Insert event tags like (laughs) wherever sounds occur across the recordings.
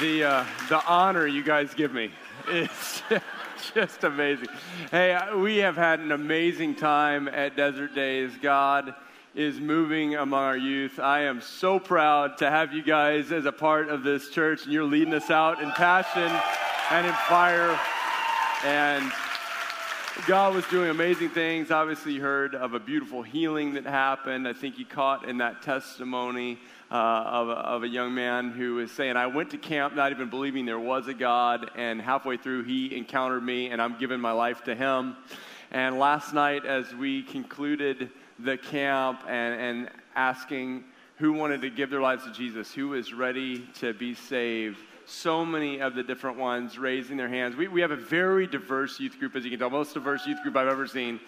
the, uh, the honor you guys give me is (laughs) just amazing. Hey, uh, we have had an amazing time at Desert Days. God is moving among our youth. I am so proud to have you guys as a part of this church, and you're leading us out in passion and in fire. And God was doing amazing things. Obviously, you heard of a beautiful healing that happened. I think you caught in that testimony uh, of, a, of a young man who was saying, I went to camp not even believing there was a God, and halfway through, he encountered me, and I'm giving my life to him. And last night, as we concluded the camp and, and asking who wanted to give their lives to Jesus, who was ready to be saved, so many of the different ones raising their hands. We, we have a very diverse youth group, as you can tell, most diverse youth group I've ever seen.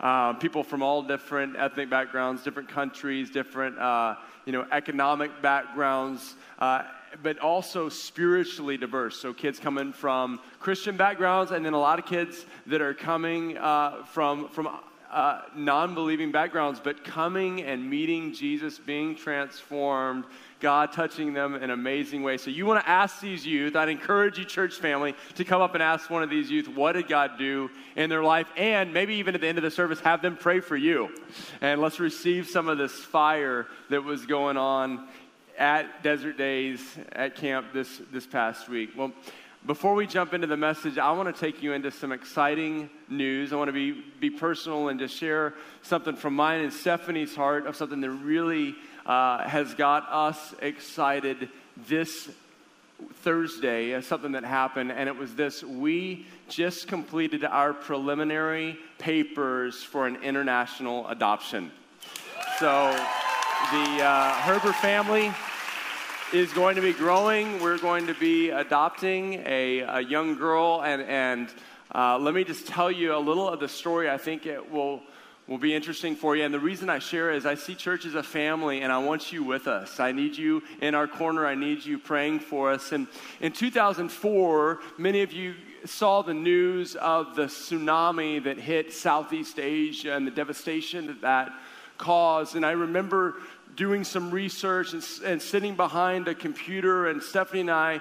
Uh, people from all different ethnic backgrounds, different countries, different uh, you know economic backgrounds, uh, but also spiritually diverse. So kids coming from Christian backgrounds, and then a lot of kids that are coming uh, from from uh, non believing backgrounds, but coming and meeting Jesus, being transformed, God touching them in an amazing ways. So, you want to ask these youth, I'd encourage you, church family, to come up and ask one of these youth, what did God do in their life? And maybe even at the end of the service, have them pray for you. And let's receive some of this fire that was going on at Desert Days at camp this, this past week. Well, before we jump into the message, I want to take you into some exciting news. I want to be, be personal and just share something from mine and Stephanie's heart of something that really uh, has got us excited this Thursday, uh, something that happened, and it was this. We just completed our preliminary papers for an international adoption. So the uh, family is going to be growing. We're going to be adopting a, a young girl, and, and uh, let me just tell you a little of the story. I think it will, will be interesting for you. And the reason I share is I see church as a family, and I want you with us. I need you in our corner, I need you praying for us. And in 2004, many of you saw the news of the tsunami that hit Southeast Asia and the devastation that that caused. And I remember doing some research and, and sitting behind a computer, and Stephanie and I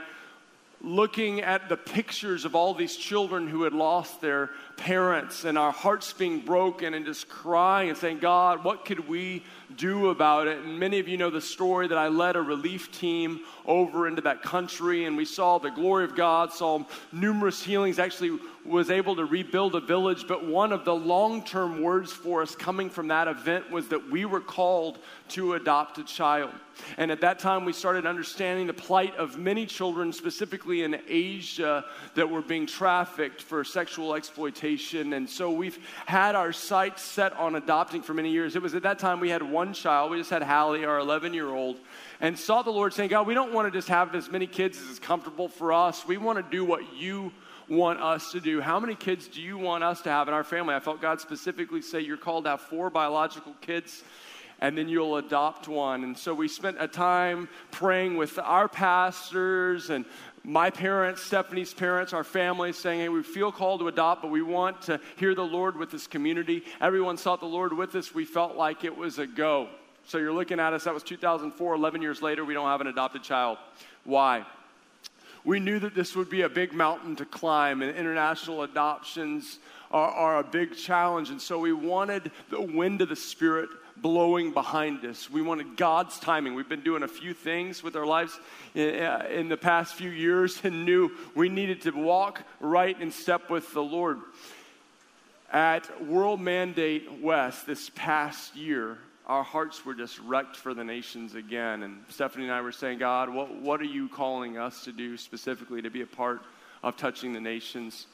looking at the pictures of all these children who had lost their parents and our hearts being broken and just crying and saying, God, what could we do about it? And many of you know the story that I led a relief team over into that country and we saw the glory of God, saw numerous healings, actually was able to rebuild a village. But one of the long term words for us coming from that event was that we were called to adopt a child. And at that time, we started understanding the plight of many children, specifically in Asia, that were being trafficked for sexual exploitation. And so we've had our sights set on adopting for many years. It was at that time we had one child, we just had Hallie, our 11 year old and saw the Lord saying, God, we don't want to just have as many kids as is comfortable for us. We want to do what you want us to do. How many kids do you want us to have in our family? I felt God specifically say, You're called to have four biological kids and then you'll adopt one. And so we spent a time praying with our pastors and my parents, Stephanie's parents, our family, saying, Hey, we feel called to adopt, but we want to hear the Lord with this community. Everyone sought the Lord with us. We felt like it was a go. So you're looking at us, that was 2004, 11 years later, we don't have an adopted child. Why? We knew that this would be a big mountain to climb, and international adoptions are, are a big challenge. And so we wanted the wind of the Spirit blowing behind us. We wanted God's timing. We've been doing a few things with our lives in, the past few years and knew we needed to walk right in step with the Lord. At World Mandate West this past year, our hearts were just wrecked for the nations again. And Stephanie and I were saying, God, what, what are you calling us to do specifically to be a part of touching the nations?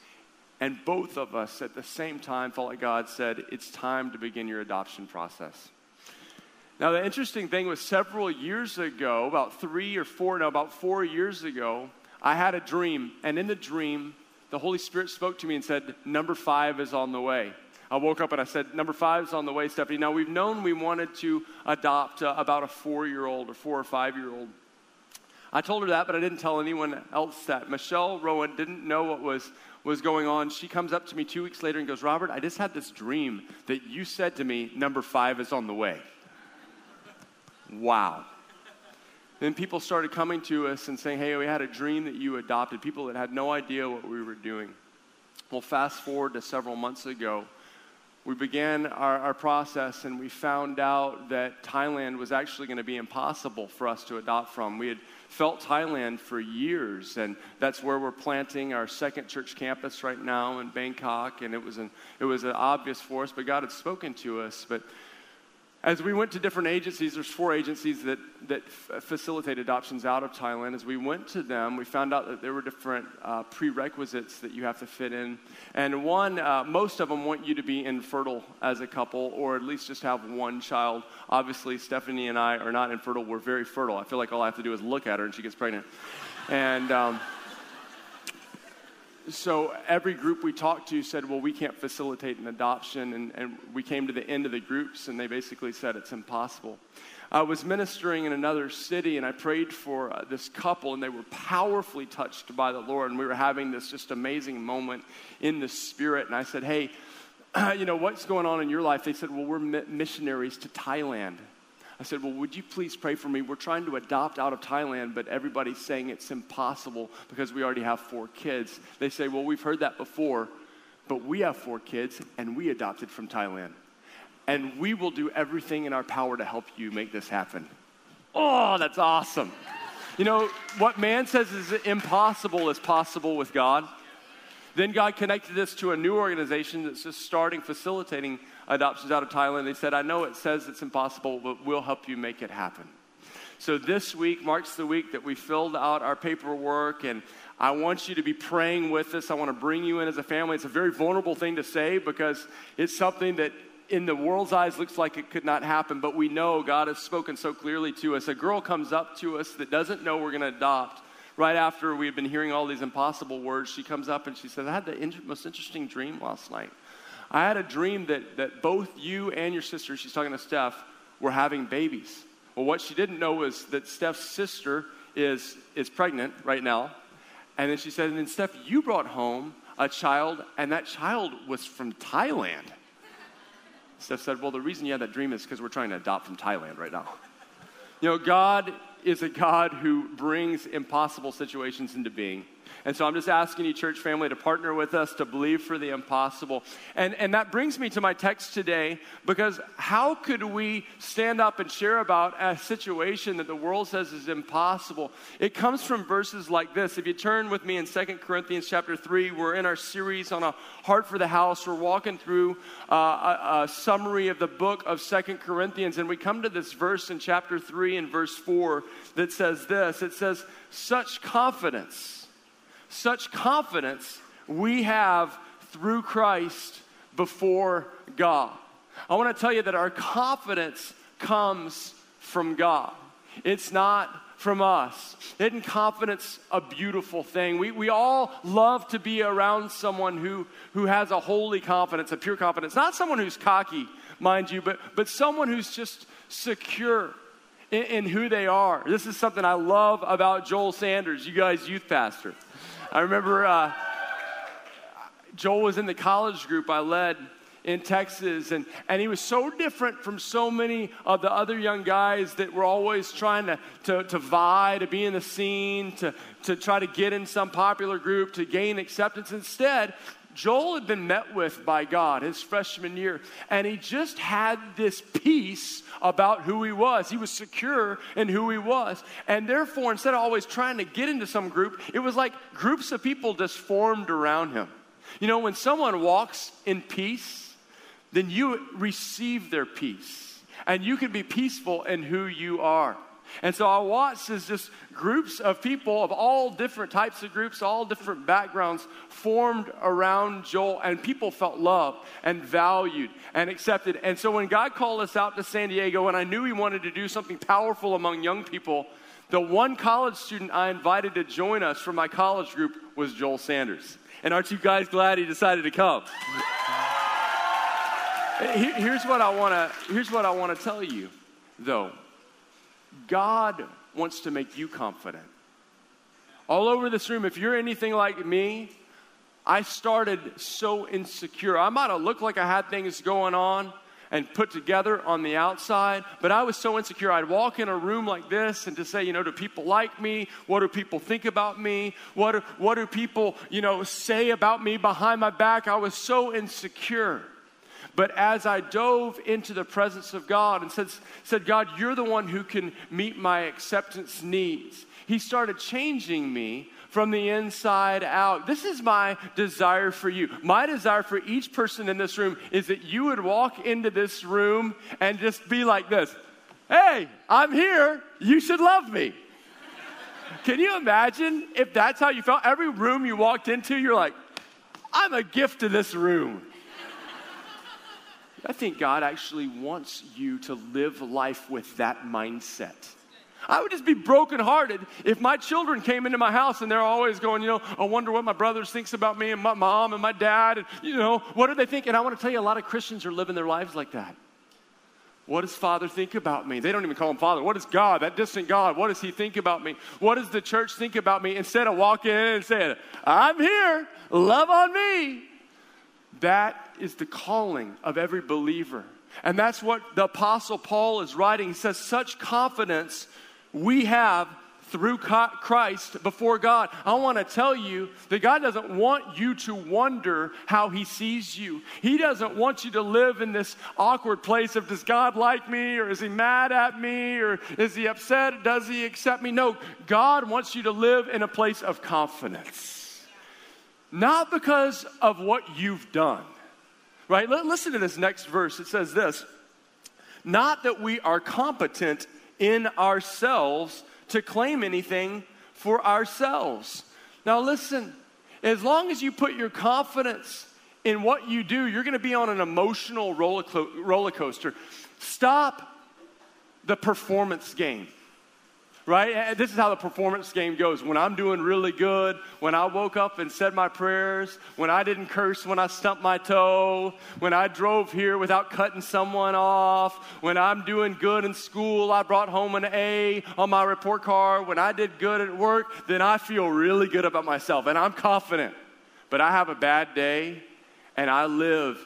And both of us at the same time felt like God said, It's time to begin your adoption process. Now, the interesting thing was several years ago, about three or four, no, about four years ago, I had a dream. And in the dream, the Holy Spirit spoke to me and said, Number five is on the way. I woke up and I said, Number five is on the way, Stephanie. Now, we've known we wanted to adopt uh, about a four year old or four or five year old. I told her that, but I didn't tell anyone else that. Michelle Rowan didn't know what was, was going on. She comes up to me two weeks later and goes, Robert, I just had this dream that you said to me, number five is on the way. Wow. Then people started coming to us and saying, Hey, we had a dream that you adopted. People that had no idea what we were doing. Well, fast forward to several months ago, we began our, our process and we found out that Thailand was actually going to be impossible for us to adopt from. We had felt Thailand for years, and that's where we're planting our second church campus right now in Bangkok. And it was an, it was obvious for us, but God had spoken to us. But as we went to different agencies, there's four agencies that, that f- facilitate adoptions out of Thailand. As we went to them, we found out that there were different uh, prerequisites that you have to fit in. And one, uh, most of them want you to be infertile as a couple, or at least just have one child. Obviously, Stephanie and I are not infertile. We're very fertile. I feel like all I have to do is look at her and she gets pregnant. And. Um, so every group we talked to said, well, we can't facilitate an adoption. And, and, we came to the end of the groups, and they basically said it's impossible. I was ministering in another city, and I prayed for uh, this couple, and they were powerfully touched by the Lord. And we were having this just amazing moment in the Spirit. And I said, hey, (clears throat) you know, what's going on in your life? They said, well, we're missionaries to Thailand. I said, Well, would you please pray for me? We're trying to adopt out of Thailand, but everybody's saying it's impossible because we already have four kids. They say, Well, we've heard that before, but we have four kids and we adopted from Thailand. And we will do everything in our power to help you make this happen. Oh, that's awesome. You know, what man says is impossible is possible with God. Then God connected this to a new organization that's just starting facilitating adoptions out of Thailand. They said, I know it says it's impossible, but we'll help you make it happen. So this week marks the week that we filled out our paperwork, and I want you to be praying with us. I want to bring you in as a family. It's a very vulnerable thing to say because it's something that in the world's eyes looks like it could not happen, but we know God has spoken so clearly to us. A girl comes up to us that doesn't know we're going to adopt right after we had been hearing all these impossible words, she comes up and she says, I had the most interesting dream last night. I had a dream that, that both you and your sister, she's talking to Steph, were having babies. Well, what she didn't know was that Steph's sister is, is pregnant right now. And then she said, and then Steph, you brought home a child, and that child was from Thailand. Steph said, Well, the reason you had that dream is because we're trying to adopt from Thailand right now. You know, God is a God who brings impossible situations into being. And so I'm just asking you, church family, to partner with us to believe for the impossible. And, and that brings me to my text today because how could we stand up and share about a situation that the world says is impossible? It comes from verses like this. If you turn with me in Second Corinthians chapter 3, we're in our series on a heart for the house. We're walking through uh, a, a summary of the book of Second Corinthians. And we come to this verse in chapter 3 and verse 4 that says this it says, Such confidence such confidence we have through Christ before God. I want to tell you that our confidence comes from God. It's not from us. Isn't confidence a beautiful thing? We, we all love to be around someone who, who has a holy confidence, a pure confidence. Not someone who's cocky, mind you, but, but someone who's just secure in, in who they are. This is something I love about Joel Sanders, you guys, youth pastor. I remember uh, Joel was in the college group I led in Texas, and, and he was so different from so many of the other young guys that were always trying to, to, to vie, to be in the scene, to, to try to get in some popular group, to gain acceptance. Instead, Joel had been met with by God his freshman year, and he just had this peace about who he was. He was secure in who he was. And therefore, instead of always trying to get into some group, it was like groups of people just formed around him. You know, when someone walks in peace, then you receive their peace, and you can be peaceful in who you are. And so I watched as just groups of people of all different types of groups, all different backgrounds formed around Joel, and people felt loved and valued and accepted. And so when God called us out to San Diego, and I knew He wanted to do something powerful among young people, the one college student I invited to join us from my college group was Joel Sanders. And aren't you guys glad he decided to come? Here's what I want to here's what I want to tell you though. God wants to make you confident. All over this room, if you're anything like me, I started so insecure. I might have looked like I had things going on, and put together on the outside, but I was so insecure. I'd walk in a room like this and to say, you know, do people like me? What do people think about me? What what do people, you know, say about me behind my back? I was so insecure. But as I dove into the presence of God and said, said, God, you're the one who can meet my acceptance needs, He started changing me from the inside out. This is my desire for you. My desire for each person in this room is that you would walk into this room and just be like this Hey, I'm here. You should love me. Can you imagine if that's how you felt? Every room you walked into, you're like, I'm a gift to this room. I think God actually wants you to live life with that mindset. I would just be brokenhearted if my children came into my house and they're always going, you know, I wonder what my brothers thinks about me and my mom and my dad and you know, what do they think? And I want to tell you a lot of Christians are living their lives like that. What does Father think about me? They don't even call him Father. What is God, that distant God? What does he think about me? What does the church think about me? Instead of walking in and saying, I'm here, love on me. That is the calling of every believer. And that's what the Apostle Paul is writing. He says, such confidence we have through Christ before God. I want to tell you that God doesn't want you to wonder how He sees you. He doesn't want you to live in this awkward place of does God like me or is He mad at me or is He upset? Does He accept me? No, God wants you to live in a place of confidence. Not because of what you've done, right? Listen to this next verse. It says this Not that we are competent in ourselves to claim anything for ourselves. Now, listen, as long as you put your confidence in what you do, you're going to be on an emotional roller coaster. Stop the performance game right? Eh, this is how the performance game goes. When I'm doing really good, when I woke up and said my prayers, when I didn't curse when I stumped my toe, when I drove here without cutting someone off, when I'm doing good in school, I brought home an A on my report card, when I did good at work, then I feel really good about myself and I'm confident. But I have a bad day and I live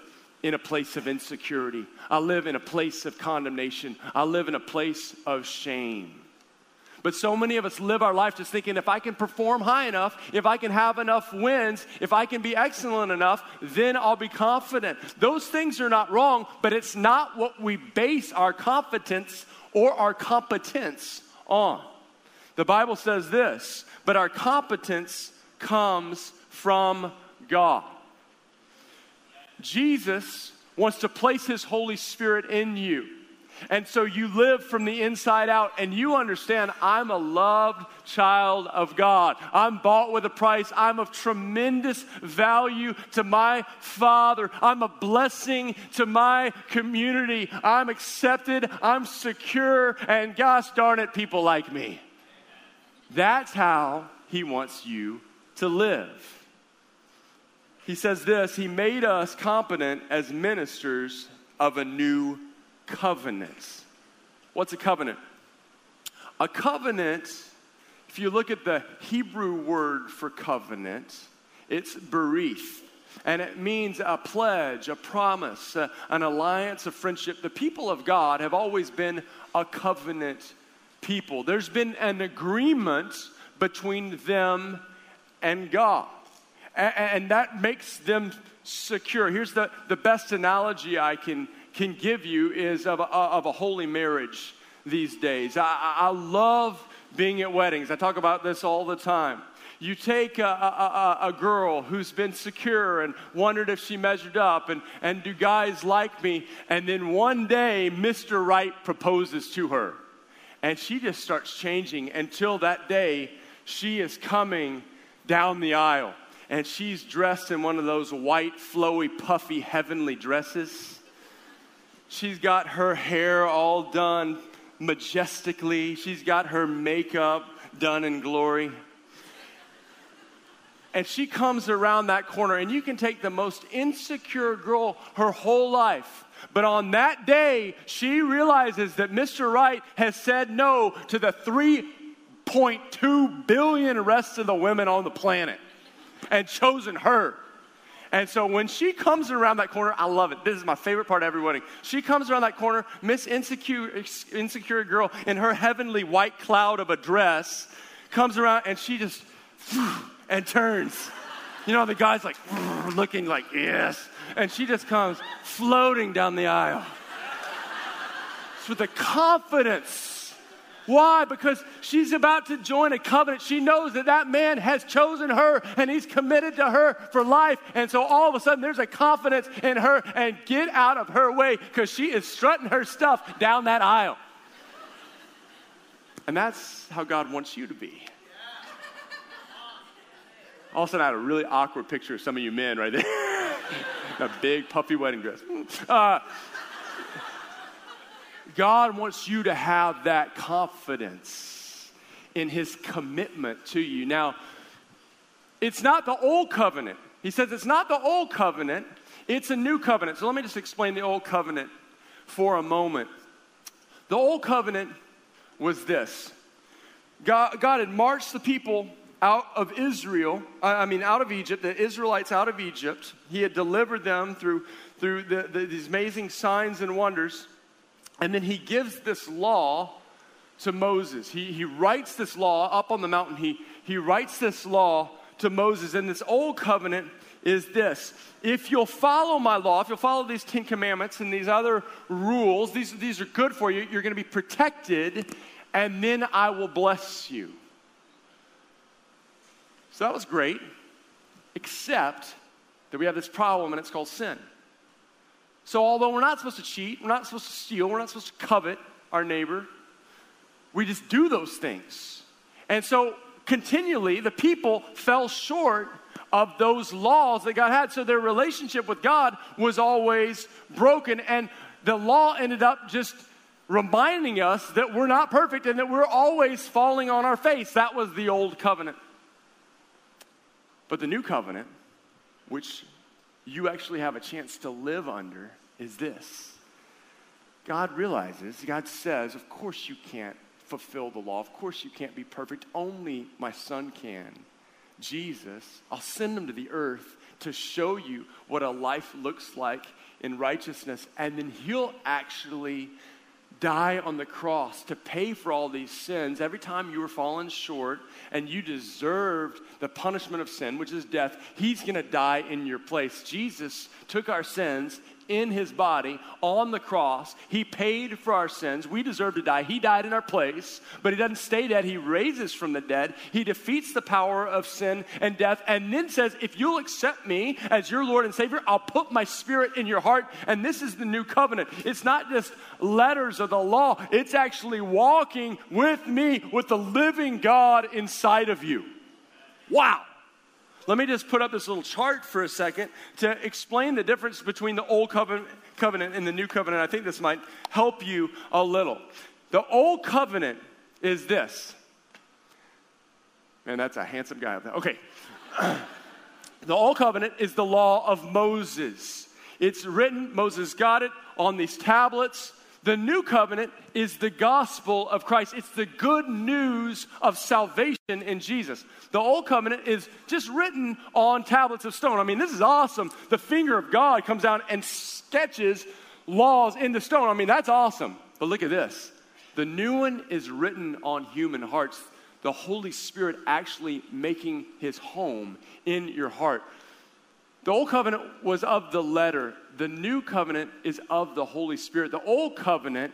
in a place of insecurity. I live in a place of condemnation. I live in a place of shame. But so many of us live our life just thinking if I can perform high enough, if I can have enough wins, if I can be excellent enough, then I'll be confident. Those things are not wrong, but it's not what we base our confidence or our competence on. The Bible says this, but our competence comes from God. Jesus wants to place his Holy Spirit in you. And so you live from the inside out and you understand I'm a loved child of God. I'm bought with a price. I'm of tremendous value to my Father. I'm a blessing to my community. I'm accepted. I'm secure. And gosh darn it, people like me. That's how He wants you to live. He says this He made us competent as ministers of a new covenant. What's a covenant? A covenant, if you look at the Hebrew word for covenant, it's berith. And it means a pledge, a promise, a, an alliance, a friendship. The people of God have always been a covenant people. There's been an agreement between them and God. And, and that makes them secure. Here's the, the best analogy I can can give you is of a, of a holy marriage these days. I, I love being at weddings. I talk about this all the time. You take a, a, a, girl who's been secure and wondered if she measured up, and, and do guys like me? And then one day, Mr. Right proposes to her. And she just starts changing until that day, she is coming down the aisle. And she's dressed in one of those white, flowy, puffy, heavenly dresses She's got her hair all done majestically. She's got her makeup done in glory. And she comes around that corner, and you can take the most insecure girl her whole life. But on that day, she realizes that Mr. Right has said no to the 3.2 billion rest of the women on the planet and chosen her. And so when she comes around that corner, I love it. This is my favorite part of every wedding. She comes around that corner, Miss Insecure, insecure girl in her heavenly white cloud of a dress comes around and she just (sniffs) and turns. You know, the guy's like (sniffs) looking like, yes. And she just comes floating down the aisle. It's with the confidence why? Because she's about to join a covenant. She knows that that man has chosen her and he's committed to her for life. And so all of a sudden there's a confidence in her and get out of her way because she is strutting her stuff down that aisle. And that's how God wants you to be. All of a sudden, I had a really awkward picture of some of you men right there. (laughs) a big, puffy wedding dress. Uh, God wants you to have that confidence in his commitment to you. Now, it's not the old covenant. He says it's not the old covenant, it's a new covenant. So let me just explain the old covenant for a moment. The old covenant was this God, God had marched the people out of Israel, I mean, out of Egypt, the Israelites out of Egypt. He had delivered them through, through the, the, these amazing signs and wonders. And then he gives this law to Moses. He, he writes this law up on the mountain. He, he writes this law to Moses. And this old covenant is this if you'll follow my law, if you'll follow these Ten Commandments and these other rules, these, these are good for you, you're going to be protected, and then I will bless you. So that was great, except that we have this problem, and it's called sin. So, although we're not supposed to cheat, we're not supposed to steal, we're not supposed to covet our neighbor, we just do those things. And so, continually, the people fell short of those laws that God had. So, their relationship with God was always broken. And the law ended up just reminding us that we're not perfect and that we're always falling on our face. That was the old covenant. But the new covenant, which you actually have a chance to live under is this God realizes, God says, of course you can't fulfill the law. Of course you can't be perfect. Only my son can. Jesus, I'll send him to the earth to show you what a life looks like in righteousness. And then he'll actually die on the cross to pay for all these sins every time you were falling short and you deserved the punishment of sin, which is death. He's going to die in your place. Jesus took our sins in his body on the cross. He paid for our sins. We deserve to die. He died in our place, but he doesn't stay dead. He raises from the dead. He defeats the power of sin and death, and then says, If you'll accept me as your Lord and Savior, I'll put my spirit in your heart. And this is the new covenant. It's not just letters of the law, it's actually walking with me, with the living God inside of you. Wow. Let me just put up this little chart for a second to explain the difference between the old covenant, and the new covenant. I think this might help you a little. The old covenant is this. Man, that's a handsome guy up there. Okay. (clears throat) the old covenant is the law of Moses. It's written, Moses got it on these tablets the new covenant is the gospel of Christ. It's the good news of salvation in Jesus. The old covenant is just written on tablets of stone. I mean, this is awesome. The finger of God comes down and sketches laws in the stone. I mean, that's awesome. But look at this the new one is written on human hearts. The Holy Spirit actually making his home in your heart. The old covenant was of the letter, the new covenant is of the Holy Spirit. The old covenant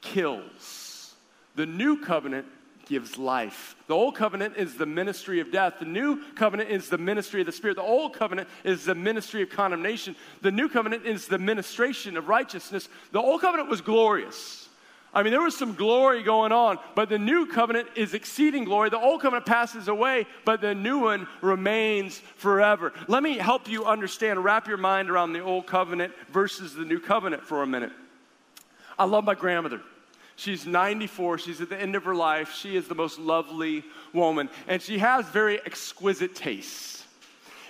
kills, the new covenant gives life. The old covenant is the ministry of death. The new covenant is the ministry of the Spirit. The old covenant is the ministry of condemnation. The new covenant is the ministration of righteousness. The old covenant was glorious. I mean, there was some glory going on, but the new covenant is exceeding glory. The old covenant passes away, but the new one remains forever. Let me help you understand, wrap your mind around the old covenant versus the new covenant for a minute. I love my grandmother. She's 94. She's at the end of her life. She is the most lovely woman, and she has very exquisite tastes.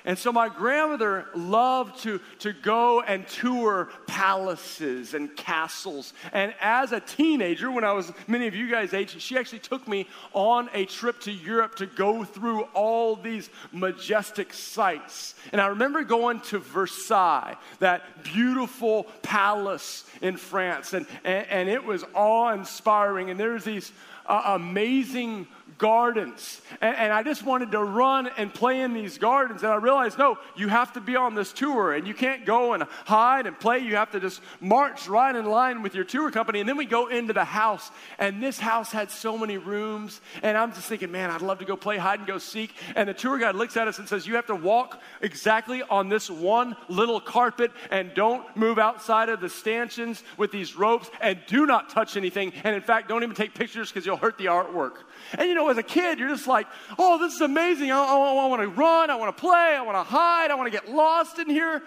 And so my grandmother loved to, to go and tour palaces and castles. And as a teenager, when I was many of you guys' age, she actually took me on a trip to Europe to go through all these majestic sights. And I remember going to Versailles, that beautiful palace in France, and, and, and it was awe inspiring. And there's these uh, amazing gardens. And, and, I just wanted to run and play in these gardens. And I realized, no, you have to be on this tour and you can't go and hide and play. You have to just march right in line with your tour company. And then we go into the house, and this house had so many rooms. And I'm just thinking, man, I'd love to go play hide and go seek. And the tour guide looks at us and says, You have to walk exactly on this one little carpet and don't move outside of the stanchions with these ropes and do not touch anything. And in fact, don't even take pictures because you'll hurt the artwork. And you know, as a kid, you're just like, oh, this is amazing. I, I, I want to run. I want to play. I want to hide. I want to get lost in here.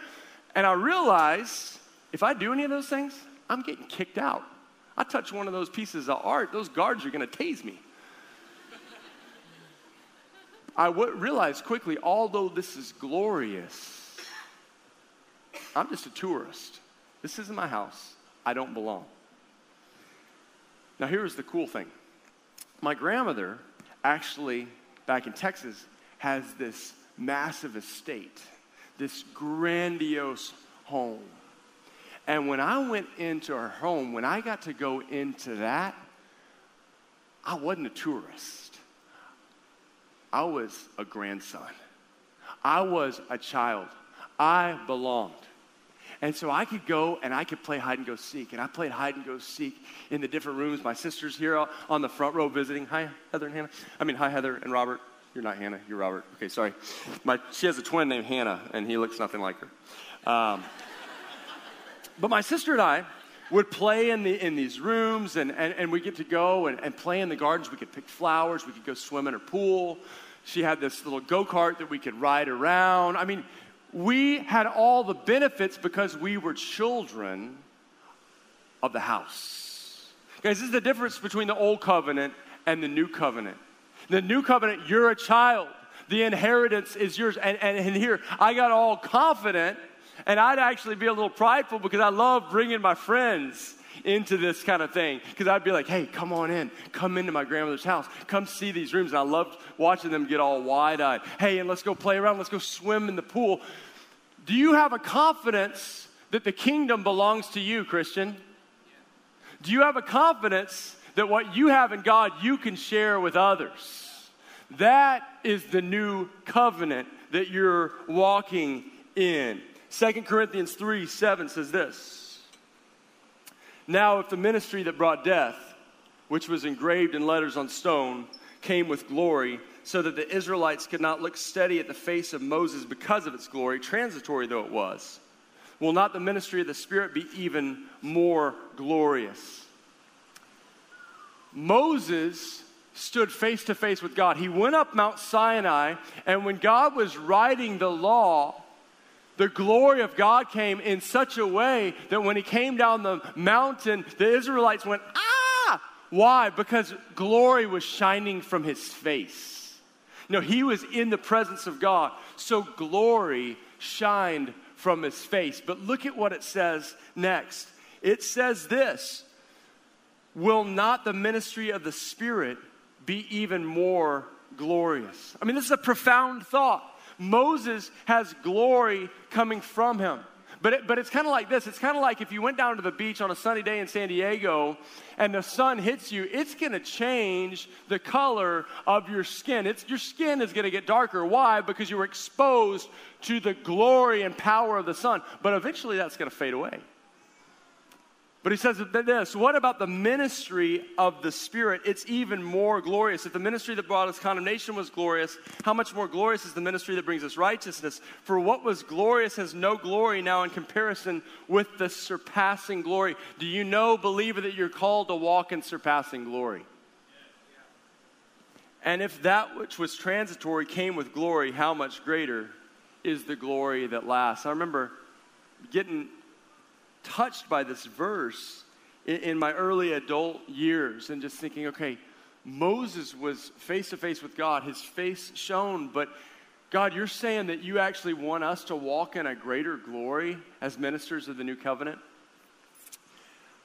And I realize if I do any of those things, I'm getting kicked out. I touch one of those pieces of art, those guards are going to tase me. I w- realized quickly, although this is glorious, I'm just a tourist. This isn't my house. I don't belong. Now, here's the cool thing my grandmother actually, back in Texas, has this massive estate, this grandiose home. And when I went into her home, when I got to go into that, I wasn't a tourist. I was a grandson. I was a child. I belonged. And so I could go and I could play hide and go seek. And I played hide and go seek in the different rooms. My sister's here on the front row visiting. Hi, Heather and Hannah. I mean, hi, Heather and Robert. You're not Hannah, you're Robert. Okay, sorry. My, she has a twin named Hannah, and he looks nothing like her. Um, but my sister and I would play in, the, in these rooms, and, and, and we get to go and, and play in the gardens. We could pick flowers, we could go swim in her pool. She had this little go kart that we could ride around. I mean, we had all the benefits because we were children of the house. Guys, this is the difference between the old covenant and the new covenant. The new covenant, you're a child. The inheritance is yours. And, and, and here, I got all confident, and I'd actually be a little prideful because I love bringing my friends into this kind of thing. Because I'd be like, hey, come on in. Come into my grandmother's house. Come see these rooms. And I loved watching them get all wide eyed. Hey, and let's go play around. Let's go swim in the pool. Do you have a confidence that the kingdom belongs to you, Christian? Do you have a confidence that what you have in God you can share with others? That is the new covenant that you're walking in. 2 Corinthians 3 7 says this. Now, if the ministry that brought death, which was engraved in letters on stone, came with glory, so that the Israelites could not look steady at the face of Moses because of its glory, transitory though it was, will not the ministry of the Spirit be even more glorious? Moses stood face to face with God. He went up Mount Sinai, and when God was writing the law, the glory of God came in such a way that when he came down the mountain, the Israelites went, ah! Why? Because glory was shining from his face. No, he was in the presence of God. So glory shined from his face. But look at what it says next. It says this Will not the ministry of the Spirit be even more glorious? I mean, this is a profound thought. Moses has glory coming from him. But, it, but it's kind of like this. It's kind of like if you went down to the beach on a sunny day in San Diego and the sun hits you, it's going to change the color of your skin. It's, your skin is going to get darker. Why? Because you were exposed to the glory and power of the sun. But eventually that's going to fade away. But he says this what about the ministry of the Spirit? It's even more glorious. If the ministry that brought us condemnation was glorious, how much more glorious is the ministry that brings us righteousness? For what was glorious has no glory now in comparison with the surpassing glory. Do you know, believer, that you're called to walk in surpassing glory? And if that which was transitory came with glory, how much greater is the glory that lasts? I remember getting touched by this verse in, in my early adult years and just thinking, okay, Moses was face to face with God. His face shone, but God, you're saying that you actually want us to walk in a greater glory as ministers of the new covenant?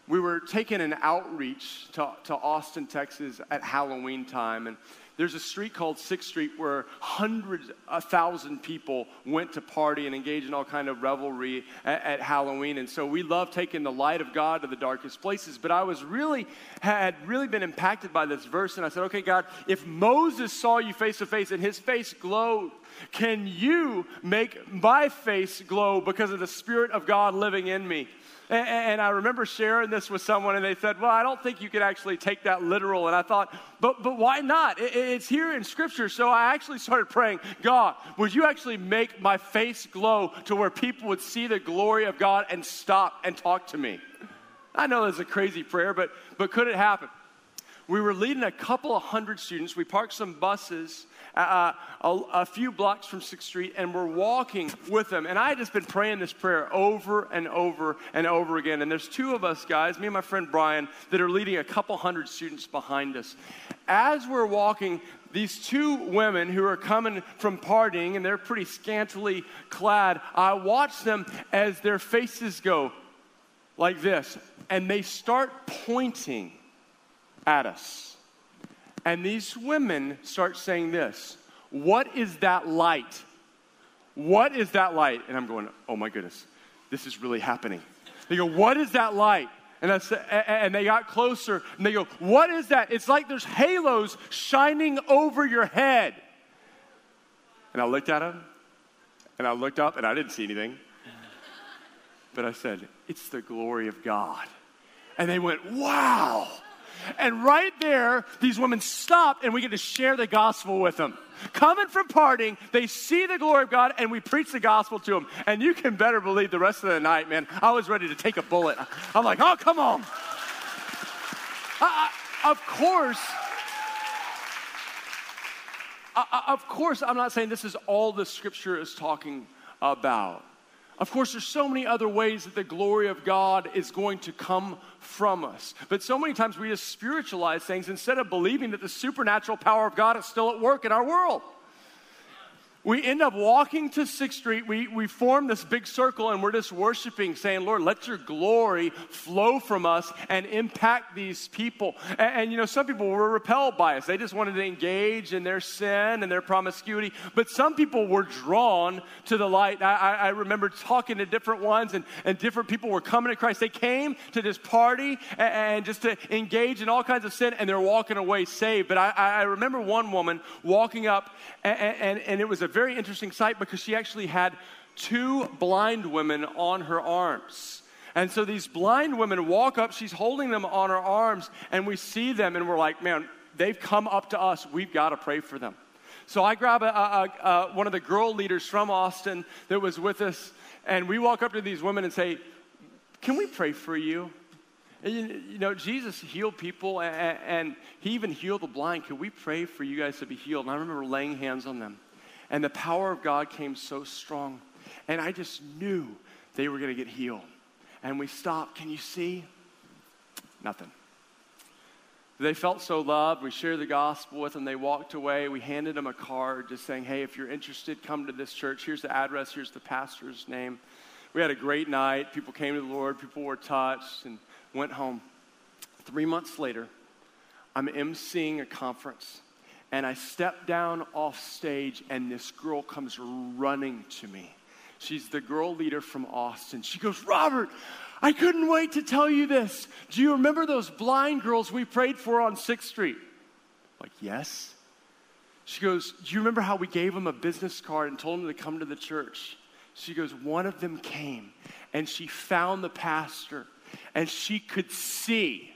We were taking an outreach to, to Austin, Texas at Halloween time, and there's a street called Sixth Street where hundreds, a thousand people went to party and engage in all kind of revelry at, at, Halloween. And so we love taking the light of God to the darkest places. But I was really, had really been impacted by this verse. And I said, okay, God, if Moses saw you face to face and his face glowed, can you make my face glow because of the Spirit of God living in me? And, and, I remember sharing this with someone, and they said, Well, I don't think you could actually take that literal. And I thought, But, but why not? It, it's here in Scripture. So I actually started praying, God, would you actually make my face glow to where people would see the glory of God and stop and talk to me? I know that's a crazy prayer, but, but could it happen? We were leading a couple of hundred students. We parked some buses uh, a, a, few blocks from 6th Street, and we're walking with them. And I had just been praying this prayer over and over and over again. And there's two of us guys, me and my friend Brian, that are leading a couple hundred students behind us. As we're walking, these two women who are coming from partying and they're pretty scantily clad, I watch them as their faces go like this, and they start pointing at us. And these women start saying this What is that light? What is that light? And I'm going, Oh my goodness, this is really happening. They go, What is that light? And, that's, and they got closer and they go, What is that? It's like there's halos shining over your head. And I looked at them and I looked up and I didn't see anything. But I said, It's the glory of God. And they went, Wow. And right there, these women stop and we get to share the gospel with them. Coming from partying, they see the glory of God and we preach the gospel to them. And you can better believe the rest of the night, man, I was ready to take a bullet. I'm like, oh, come on. I, I, of course, I, of course, I'm not saying this is all the scripture is talking about. Of course, there's so many other ways that the glory of God is going to come from us. But so many times we just spiritualize things instead of believing that the supernatural power of God is still at work in our world we end up walking to Sixth Street. We, we form this big circle and we're just worshiping, saying, Lord, let your glory flow from us and impact these people. And, and, you know, some people were repelled by us. They just wanted to engage in their sin and their promiscuity. But some people were drawn to the light. I, I, I remember talking to different ones and, and different people were coming to Christ. They came to this party and, and just to engage in all kinds of sin and they're walking away saved. But I, I remember one woman walking up and, and, and it was a very interesting sight because she actually had two blind women on her arms. And so these blind women walk up, she's holding them on her arms, and we see them, and we're like, man, they've come up to us. We've got to pray for them. So I grab a, a, a, one of the girl leaders from Austin that was with us, and we walk up to these women and say, Can we pray for you? And, you know, Jesus healed people, and, and he even healed the blind. Can we pray for you guys to be healed? And I remember laying hands on them. And the power of God came so strong. And I just knew they were going to get healed. And we stopped. Can you see? Nothing. They felt so loved. We shared the gospel with them. They walked away. We handed them a card just saying, hey, if you're interested, come to this church. Here's the address. Here's the pastor's name. We had a great night. People came to the Lord. People were touched and went home. Three months later, I'm emceeing a conference and I step down off stage, and this girl comes running to me. She's the girl leader from Austin. She goes, Robert, I couldn't wait to tell you this. Do you remember those blind girls we prayed for on 6th Street? I'm like, yes. She goes, Do you remember how we gave them a business card and told them to come to the church? She goes, One of them came and she found the pastor and she could see.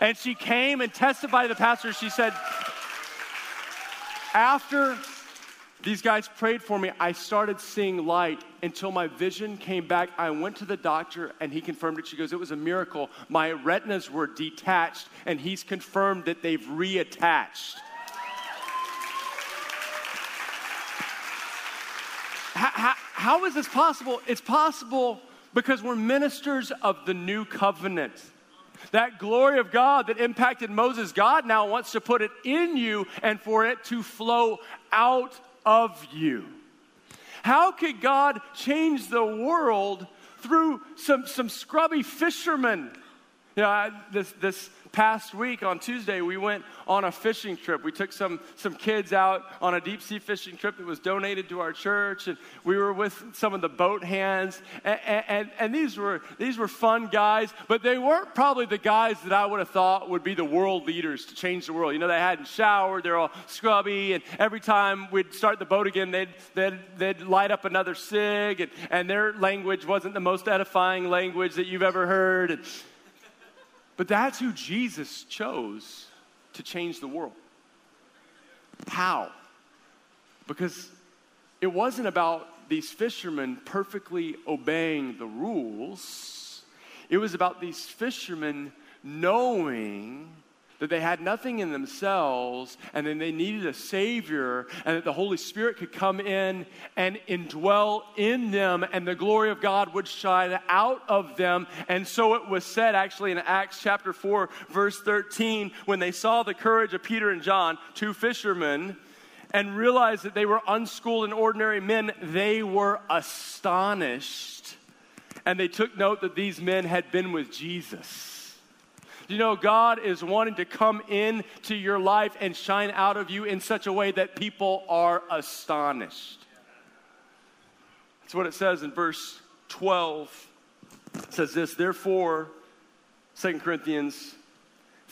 And she came and testified to the pastor. She said, after these guys prayed for me, I started seeing light until my vision came back. I went to the doctor and he confirmed it. She goes, It was a miracle. My retinas were detached and he's confirmed that they've reattached. how, how, how is this possible? It's possible because we're ministers of the new covenant. That glory of God that impacted Moses, God now wants to put it in you and for it to flow out of you. How could God change the world through some, some scrubby fishermen? You know, I, this, this past week on Tuesday, we went on a fishing trip. We took some, some kids out on a deep sea fishing trip that was donated to our church, and we were with some of the boat hands. And, and, and these, were, these were fun guys, but they weren't probably the guys that I would have thought would be the world leaders to change the world. You know, they hadn't showered, they're all scrubby, and every time we'd start the boat again, they'd, they'd, they'd light up another cig, and, and their language wasn't the most edifying language that you've ever heard. And, but that's who Jesus chose to change the world. How? Because it wasn't about these fishermen perfectly obeying the rules, it was about these fishermen knowing that they had nothing in themselves and then they needed a Savior and that the Holy Spirit could come in and indwell in them and the glory of God would shine out of them. And so it was said actually in Acts chapter 4, verse 13, when they saw the courage of Peter and John, two fishermen, and realized that they were unschooled and ordinary men, they were astonished. And they took note that these men had been with Jesus. You know, God is wanting to come in to your life and shine out of you in such a way that people are astonished. That's what it says in verse 12. It says this, therefore, 2 Corinthians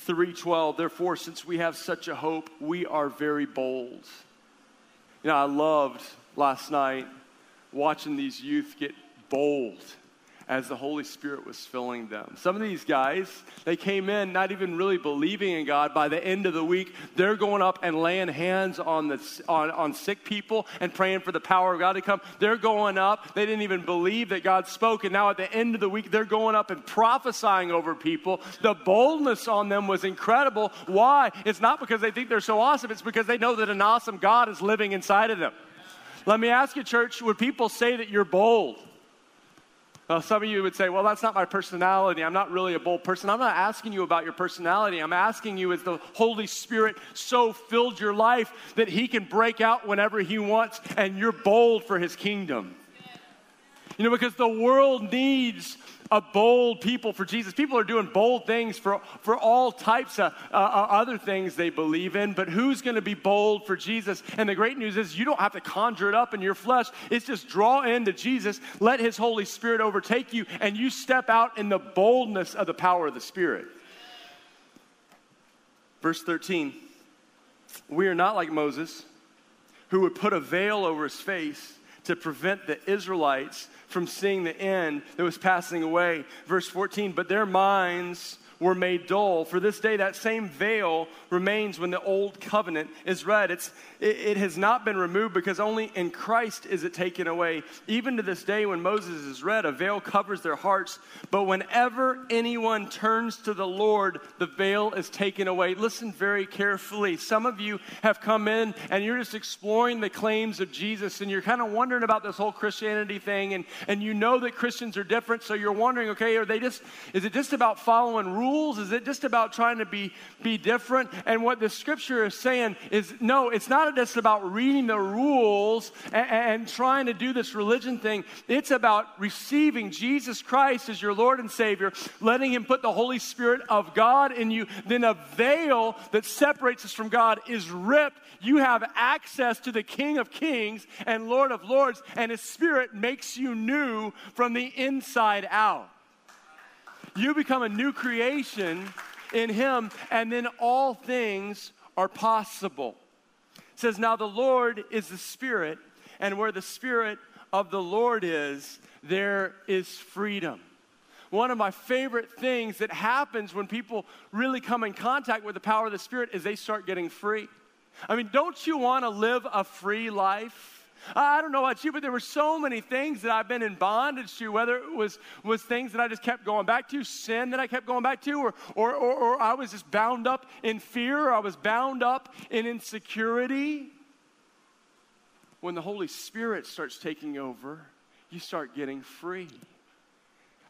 3:12, therefore, since we have such a hope, we are very bold. You know, I loved last night watching these youth get bold as the Holy Spirit was filling them. Some of these guys, they came in not even really believing in God. By the end of the week, they're going up and laying hands on, the, on, on sick people and praying for the power of God to come. They're going up. They didn't even believe that God spoke. And now at the end of the week, they're going up and prophesying over people. The boldness on them was incredible. Why? It's not because they think they're so awesome, it's because they know that an awesome God is living inside of them. Let me ask you, church, would people say that you're bold? Now, some of you would say, well, that's not my personality. I'm not really a bold person. I'm not asking you about your personality. I'm asking you, is the Holy Spirit so filled your life that He can break out whenever He wants and you're bold for His kingdom? You know, because the world needs a bold people for Jesus. People are doing bold things for, for all types of uh, uh other things they believe in, but who's going to be bold for Jesus? And the great news is you don't have to conjure it up in your flesh. It's just draw into Jesus, let His Holy Spirit overtake you, and you step out in the boldness of the power of the Spirit. Verse 13 We are not like Moses, who would put a veil over his face to prevent the Israelites from seeing the end that was passing away. Verse 14, but their minds were made dull. For this day, that same veil remains when the old covenant is read. It's, it, it, has not been removed because only in Christ is it taken away. Even to this day, when Moses is read, a veil covers their hearts. But whenever anyone turns to the Lord, the veil is taken away. Listen very carefully. Some of you have come in and you're just exploring the claims of Jesus and you're kind of wondering about this whole Christianity thing and, and you know that Christians are different. So you're wondering, okay, are they just, is it just about following rules? Is it just about trying to be, be different? And what the scripture is saying is no, it's not just about reading the rules and, and trying to do this religion thing. It's about receiving Jesus Christ as your Lord and Savior, letting Him put the Holy Spirit of God in you. Then a veil that separates us from God is ripped. You have access to the King of Kings and Lord of Lords, and His Spirit makes you new from the inside out. You become a new creation in Him, and then all things are possible. Says, Now the Lord is the Spirit, and where the Spirit of the Lord is, there is freedom. One of my favorite things that happens when people really come in contact with the power of the Spirit is they start getting free. I mean, don't you want to live a free life? I don't know about you, but there were so many things that I've been in bondage to, whether it was, was things that I just kept going back to, sin that I kept going back to, or, or, or, or I was just bound up in fear, or I was bound up in insecurity. When the Holy Spirit starts taking over, you start getting free.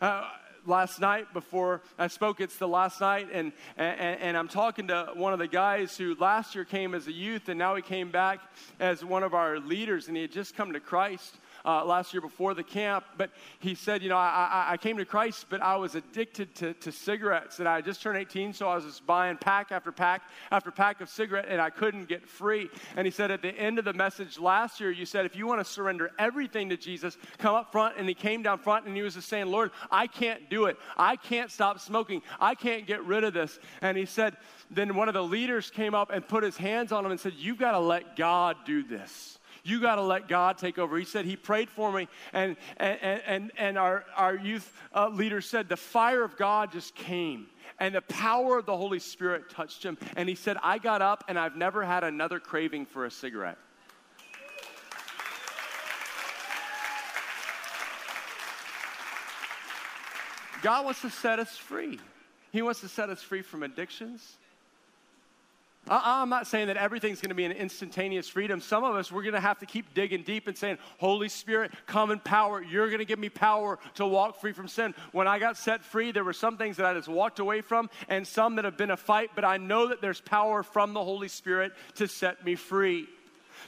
Uh, last night before I spoke. It's the last night, and, and, and I'm talking to one of the guys who last year came as a youth, and now he came back as one of our leaders, and he had just come to Christ uh, last year before the camp. But he said, You know, I, I came to Christ, but I was addicted to, to cigarettes. And I just turned 18, so I was just buying pack after pack after pack of cigarette, and I couldn't get free. And he said, At the end of the message last year, you said, If you want to surrender everything to Jesus, come up front. And he came down front and he was just saying, Lord, I can't do it. I can't stop smoking. I can't get rid of this. And he said, Then one of the leaders came up and put his hands on him and said, You've got to let God do this. You got to let God take over. He said, He prayed for me, and, and, and, and our, our youth uh, leader said, The fire of God just came, and the power of the Holy Spirit touched him. And he said, I got up, and I've never had another craving for a cigarette. God wants to set us free. He wants to set us free from addictions. Uh-uh, I'm not saying that everything's going to be an instantaneous freedom. Some of us, we're going to have to keep digging deep and saying, Holy Spirit, come in power. You're going to give me power to walk free from sin. When I got set free, there were some things that I just walked away from and some that have been a fight, but I know that there's power from the Holy Spirit to set me free.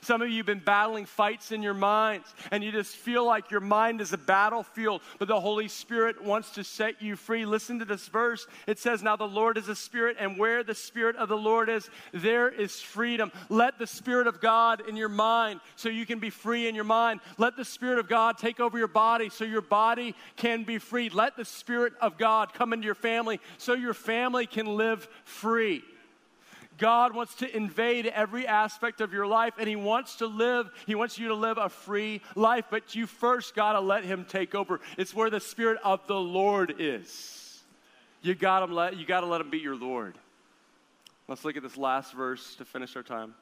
Some of you have been battling fights in your minds, and you just feel like your mind is a battlefield, but the Holy Spirit wants to set you free. Listen to this verse. It says, Now the Lord is a spirit, and where the Spirit of the Lord is, there is freedom. Let the Spirit of God in your mind so you can be free in your mind. Let the Spirit of God take over your body so your body can be free. Let the Spirit of God come into your family so your family can live free. God wants to invade every aspect of your life and He wants to live, He wants you to live a free life, but you first got to let Him take over. It's where the Spirit of the Lord is. You got to let, you got to let Him be your Lord. Let's look at this last verse to finish our time.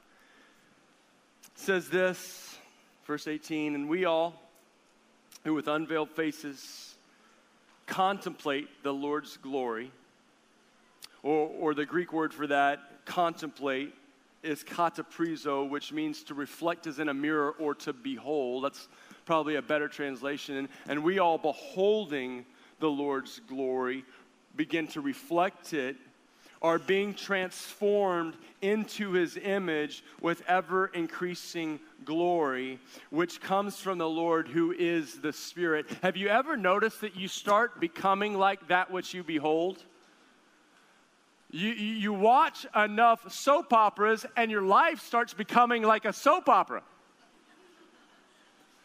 It says this, verse 18, and we all who with unveiled faces contemplate the Lord's glory, or, or the Greek word for that contemplate is kataprizo, which means to reflect as in a mirror or to behold. That's probably a better translation. And we all, beholding the Lord's glory, begin to reflect it, are being transformed into his image with ever increasing glory, which comes from the Lord who is the Spirit. Have you ever noticed that you start becoming like that which you behold? You, you watch enough soap operas and your life starts becoming like a soap opera.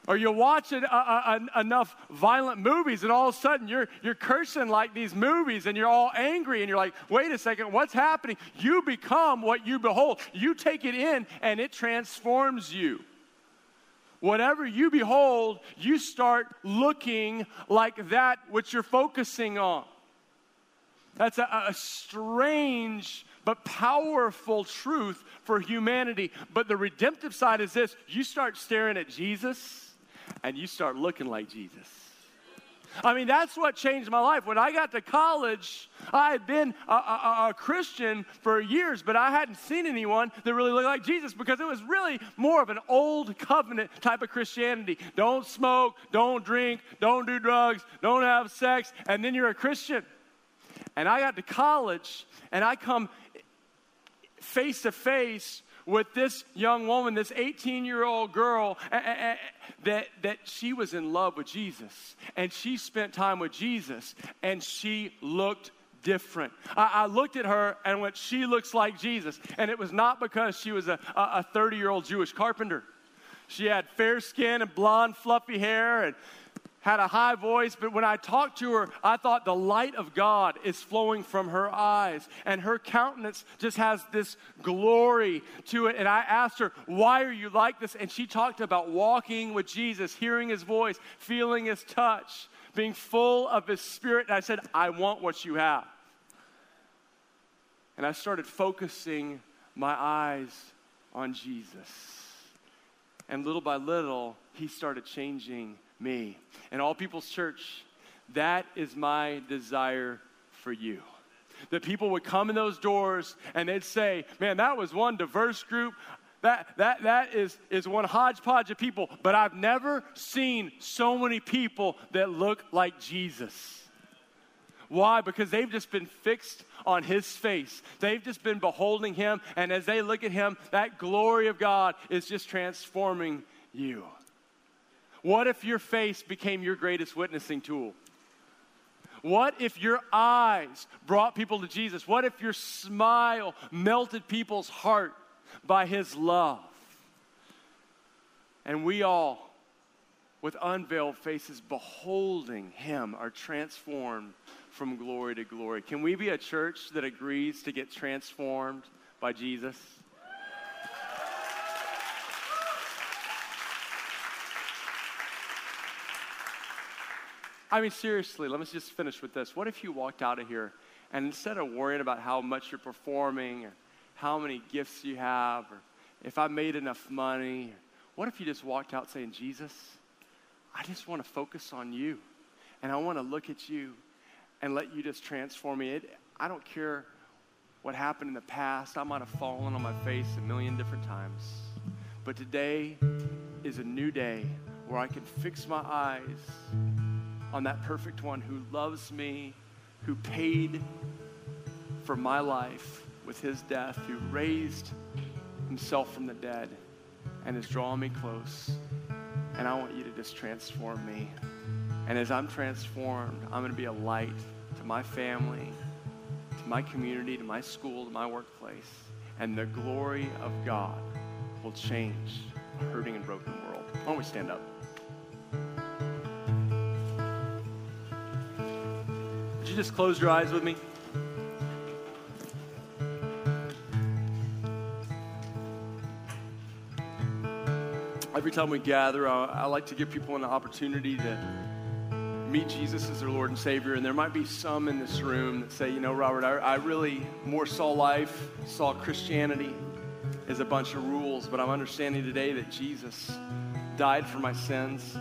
Or you watch it, uh, uh, enough violent movies and all of a sudden you're, you're cursing like these movies and you're all angry and you're like, wait a second, what's happening? You become what you behold. You take it in and it transforms you. Whatever you behold, you start looking like that which you're focusing on. That's a, a strange but powerful truth for humanity. But the redemptive side is this you start staring at Jesus and you start looking like Jesus. I mean, that's what changed my life. When I got to college, I had been a, a, a, Christian for years, but I hadn't seen anyone that really looked like Jesus because it was really more of an old covenant type of Christianity. Don't smoke, don't drink, don't do drugs, don't have sex, and then you're a Christian. And I got to college and I come face to face with this young woman, this 18 year old girl, that, that she was in love with Jesus. And she spent time with Jesus and she looked different. I, I looked at her and went, She looks like Jesus. And it was not because she was a 30 year old Jewish carpenter. She had fair skin and blonde, fluffy hair, and had a high voice, but when I talked to her, I thought the light of God is flowing from her eyes, and her countenance just has this glory to it. And I asked her, Why are you like this? And she talked about walking with Jesus, hearing his voice, feeling his touch, being full of his spirit. And I said, I want what you have. And I started focusing my eyes on Jesus. And little by little, he started changing me. And All People's Church, that is my desire for you. That people would come in those doors and they'd say, Man, that was one diverse group. That, that, that is, is one hodgepodge of people, but I've never seen so many people that look like Jesus. Why? Because they've just been fixed on his face. They've just been beholding him. And as they look at him, that glory of God is just transforming you. What if your face became your greatest witnessing tool? What if your eyes brought people to Jesus? What if your smile melted people's heart by his love? And we all, with unveiled faces, beholding him, are transformed from glory to glory. Can we be a church that agrees to get transformed by Jesus? I mean, seriously, let me just finish with this. What if you walked out of here and instead of worrying about how much you're performing or how many gifts you have or if I made enough money, what if you just walked out saying, Jesus, I just want to focus on you and I want to look at you and let you just transform me? It, I don't care what happened in the past. I might have fallen on my face a million different times. But today is a new day where I can fix my eyes on that perfect one who loves me, who paid for my life with his death, who raised himself from the dead and is drawing me close. And I want you to just transform me. And as I'm transformed, I'm going to be a light to my family, to my community, to my school, to my workplace. And the glory of God will change a hurting and broken world. Why don't we stand up? You just close your eyes with me? Every time we gather, I, I like to give people an opportunity to meet Jesus as their Lord and Savior. And there might be some in this room that say, you know, Robert, I, I, really more saw life, saw Christianity as a bunch of rules, but I'm understanding today that Jesus died for my sins.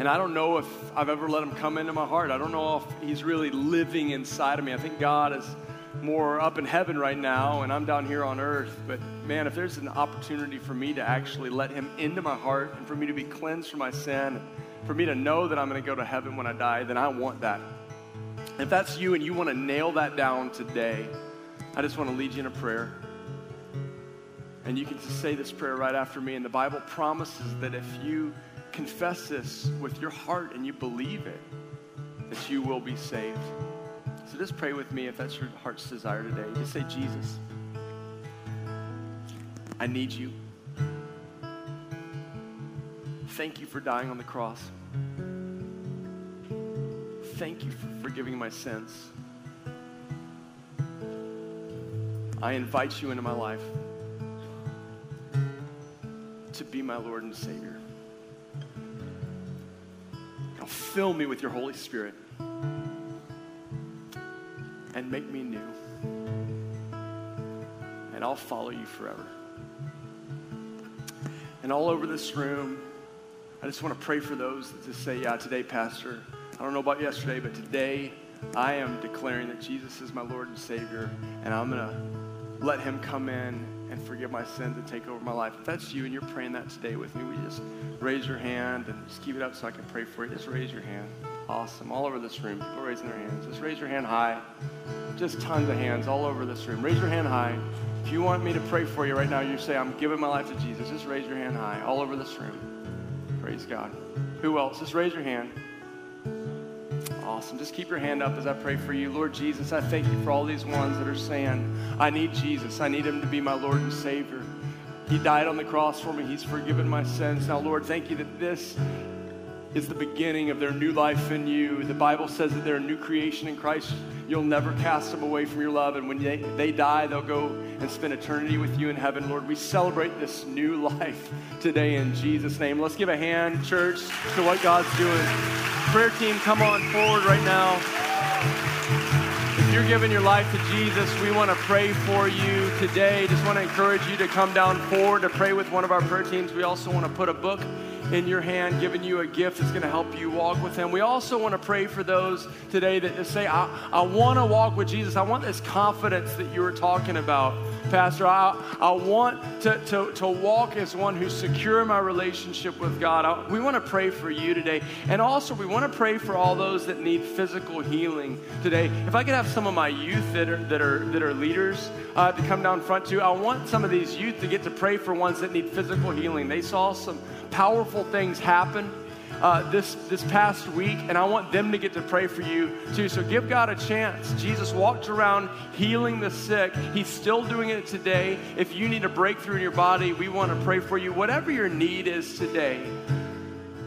And I don't know if I've ever let him come into my heart. I don't know if he's really living inside of me. I think God is more up in heaven right now, and I'm down here on earth. But man, if there's an opportunity for me to actually let him into my heart and for me to be cleansed from my sin, for me to know that I'm going to go to heaven when I die, then I want that. If that's you and you want to nail that down today, I just want to lead you in a prayer. And you can just say this prayer right after me. And the Bible promises that if you confess this with your heart and you believe it, that you will be saved. So just pray with me if that's your heart's desire today. Just say, Jesus, I need you. Thank you for dying on the cross. Thank you for forgiving my sins. I invite you into my life to be my Lord and Savior fill me with your Holy Spirit and make me new. And I'll follow you forever. And all over this room, I just want to pray for those that just say, Yeah, today, Pastor, I don't know about yesterday, but today I am declaring that Jesus is my Lord and Savior, and I'm going to let Him come in and forgive my sin to take over my life. If that's you and you're praying that today with me, we just raise your hand and just keep it up so I can pray for you. Just raise your hand. Awesome. All over this room, people raising their hands. Just raise your hand high. Just tons of hands all over this room. Raise your hand high. If you want me to pray for you right now, you say, I'm giving my life to Jesus. Just raise your hand high all over this room. Praise God. Who else? Just raise your hand. Awesome. Just keep your hand up as I pray for you. Lord Jesus, I thank you for all these ones that are saying, I need Jesus. I need him to be my Lord and Savior. He died on the cross for me. He's forgiven my sins. Now, Lord, thank you that this is the beginning of their new life in you. The Bible says that they're a new creation in Christ. You'll never cast them away from your love. And when they, they die, they'll go and spend eternity with you in heaven. Lord, we celebrate this new (laughs) life today in Jesus' name. Let's give a hand, church, to what God's doing. Prayer team, come on forward right now. If you're giving your life to Jesus, we want to pray for you today. Just want to encourage you to come down forward to pray with one of our prayer teams. We also want to put a book in your hand, giving you a gift that's going to help you walk with Him. We also want to pray for those today that say, I, I want to walk with Jesus. I want this confidence that you were talking about Pastor. I, I want to, to, to walk as one who's secure in my relationship with God. I, we want to pray for you today. And also, we want to pray for all those that need physical healing today. If I could have some of my youth that are, that are, that are leaders uh, to come down front too, I want some of these youth to get to pray for ones that need physical healing. They saw some powerful things happen uh, this, this past week, and I want them to get to pray for you too. So give God a chance. Jesus walked around healing the sick. He's still doing it today. If you need a breakthrough in your body, we want to pray for you. Whatever your need is today,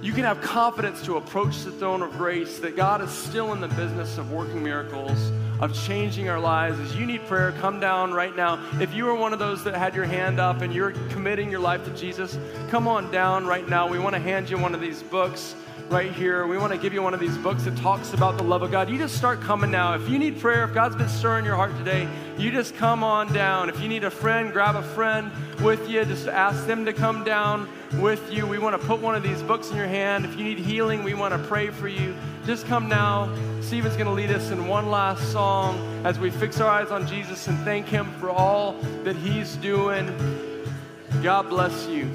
you can have confidence to approach the throne of grace that God is still in the business of working miracles, of changing our lives. As you need prayer, come down right now. If you are one of those that had your hand up and you're committing your life to Jesus, come on down right now. We want to hand you one of these books right here. We want to give you one of these books that talks about the love of God. You just start coming now. If you need prayer, if God's been stirring your heart today, you just come on down. If you need a friend, grab a friend with you. Just ask them to come down with you. We want to put one of these books in your hand. If you need healing, we want to pray for you. Just come now. Stephen's going to lead us in one last song as we fix our eyes on Jesus and thank Him for all that He's doing. God bless you.